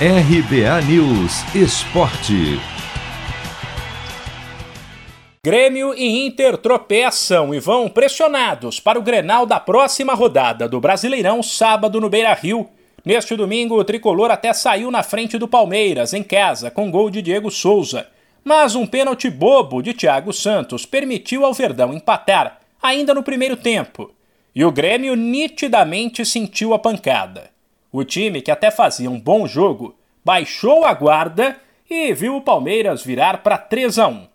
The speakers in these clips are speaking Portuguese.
RBA News Esporte. Grêmio e Inter tropeçam e vão pressionados para o Grenal da próxima rodada do Brasileirão sábado no Beira-Rio. Neste domingo, o tricolor até saiu na frente do Palmeiras em casa com gol de Diego Souza, mas um pênalti bobo de Thiago Santos permitiu ao Verdão empatar ainda no primeiro tempo. E o Grêmio nitidamente sentiu a pancada. O time, que até fazia um bom jogo, baixou a guarda e viu o Palmeiras virar para 3 a 1.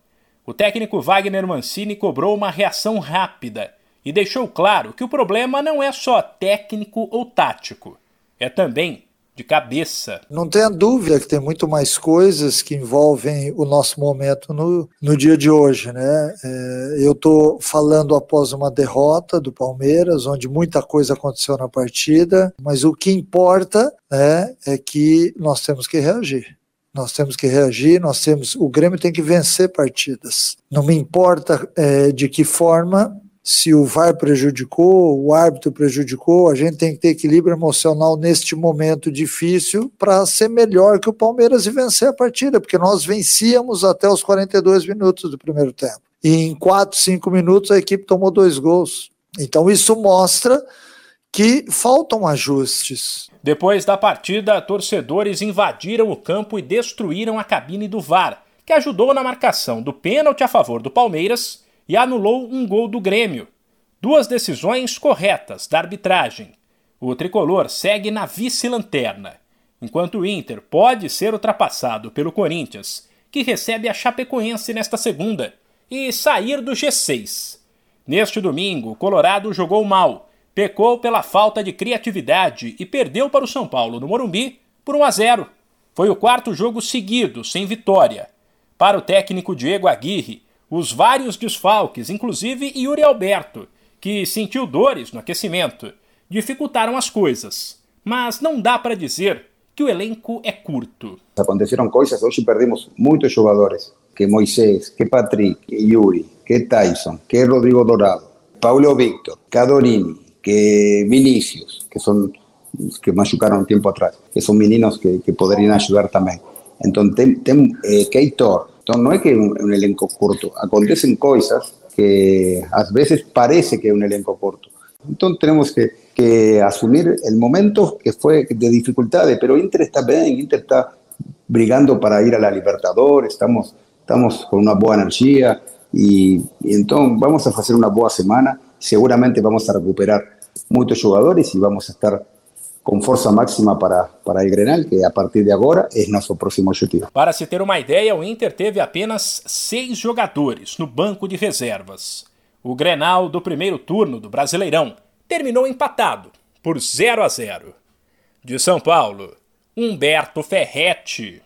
O técnico Wagner Mancini cobrou uma reação rápida e deixou claro que o problema não é só técnico ou tático, é também de cabeça. Não tenha dúvida que tem muito mais coisas que envolvem o nosso momento no, no dia de hoje, né? É, eu estou falando após uma derrota do Palmeiras, onde muita coisa aconteceu na partida, mas o que importa né, é que nós temos que reagir. Nós temos que reagir, nós temos. O Grêmio tem que vencer partidas. Não me importa é, de que forma, se o VAR prejudicou, o árbitro prejudicou, a gente tem que ter equilíbrio emocional neste momento difícil para ser melhor que o Palmeiras e vencer a partida, porque nós vencíamos até os 42 minutos do primeiro tempo. E em 4, 5 minutos a equipe tomou dois gols. Então isso mostra que faltam ajustes. Depois da partida, torcedores invadiram o campo e destruíram a cabine do VAR, que ajudou na marcação do pênalti a favor do Palmeiras e anulou um gol do Grêmio. Duas decisões corretas da arbitragem. O tricolor segue na vice-lanterna, enquanto o Inter pode ser ultrapassado pelo Corinthians, que recebe a Chapecoense nesta segunda, e sair do G6. Neste domingo, o Colorado jogou mal, pecou pela falta de criatividade e perdeu para o São Paulo no Morumbi por 1 a 0. Foi o quarto jogo seguido sem vitória. Para o técnico Diego Aguirre, os vários desfalques, inclusive Yuri Alberto, que sentiu dores no aquecimento, dificultaram as coisas. Mas não dá para dizer que o elenco é curto. Aconteceram coisas, hoje perdemos muitos jogadores, que Moisés, que Patrick, que Yuri, que Tyson, que Rodrigo Dorado, Paulo Victor, Cadorini, que Vinicius, que son que machucaron tiempo atrás, que son meninos que, que podrían ayudar también. Entonces, tem, tem, eh, Keitor, no es que es un, elenco corto, acontecen cosas que a veces parece que es un elenco corto. Entonces tenemos que, que asumir el momento que fue de dificultades, pero Inter está bien, Inter está brigando para ir a la Libertadores, estamos, estamos con una buena energía y entonces vamos a hacer una buena semana, seguramente vamos a recuperar muchos jugadores y vamos a estar com força máxima para, para o Grenal, que a partir de agora é nosso próximo objetivo. Para se ter uma ideia, o Inter teve apenas seis jogadores no banco de reservas. O Grenal do primeiro turno do Brasileirão terminou empatado por 0 a 0. De São Paulo, Humberto Ferretti.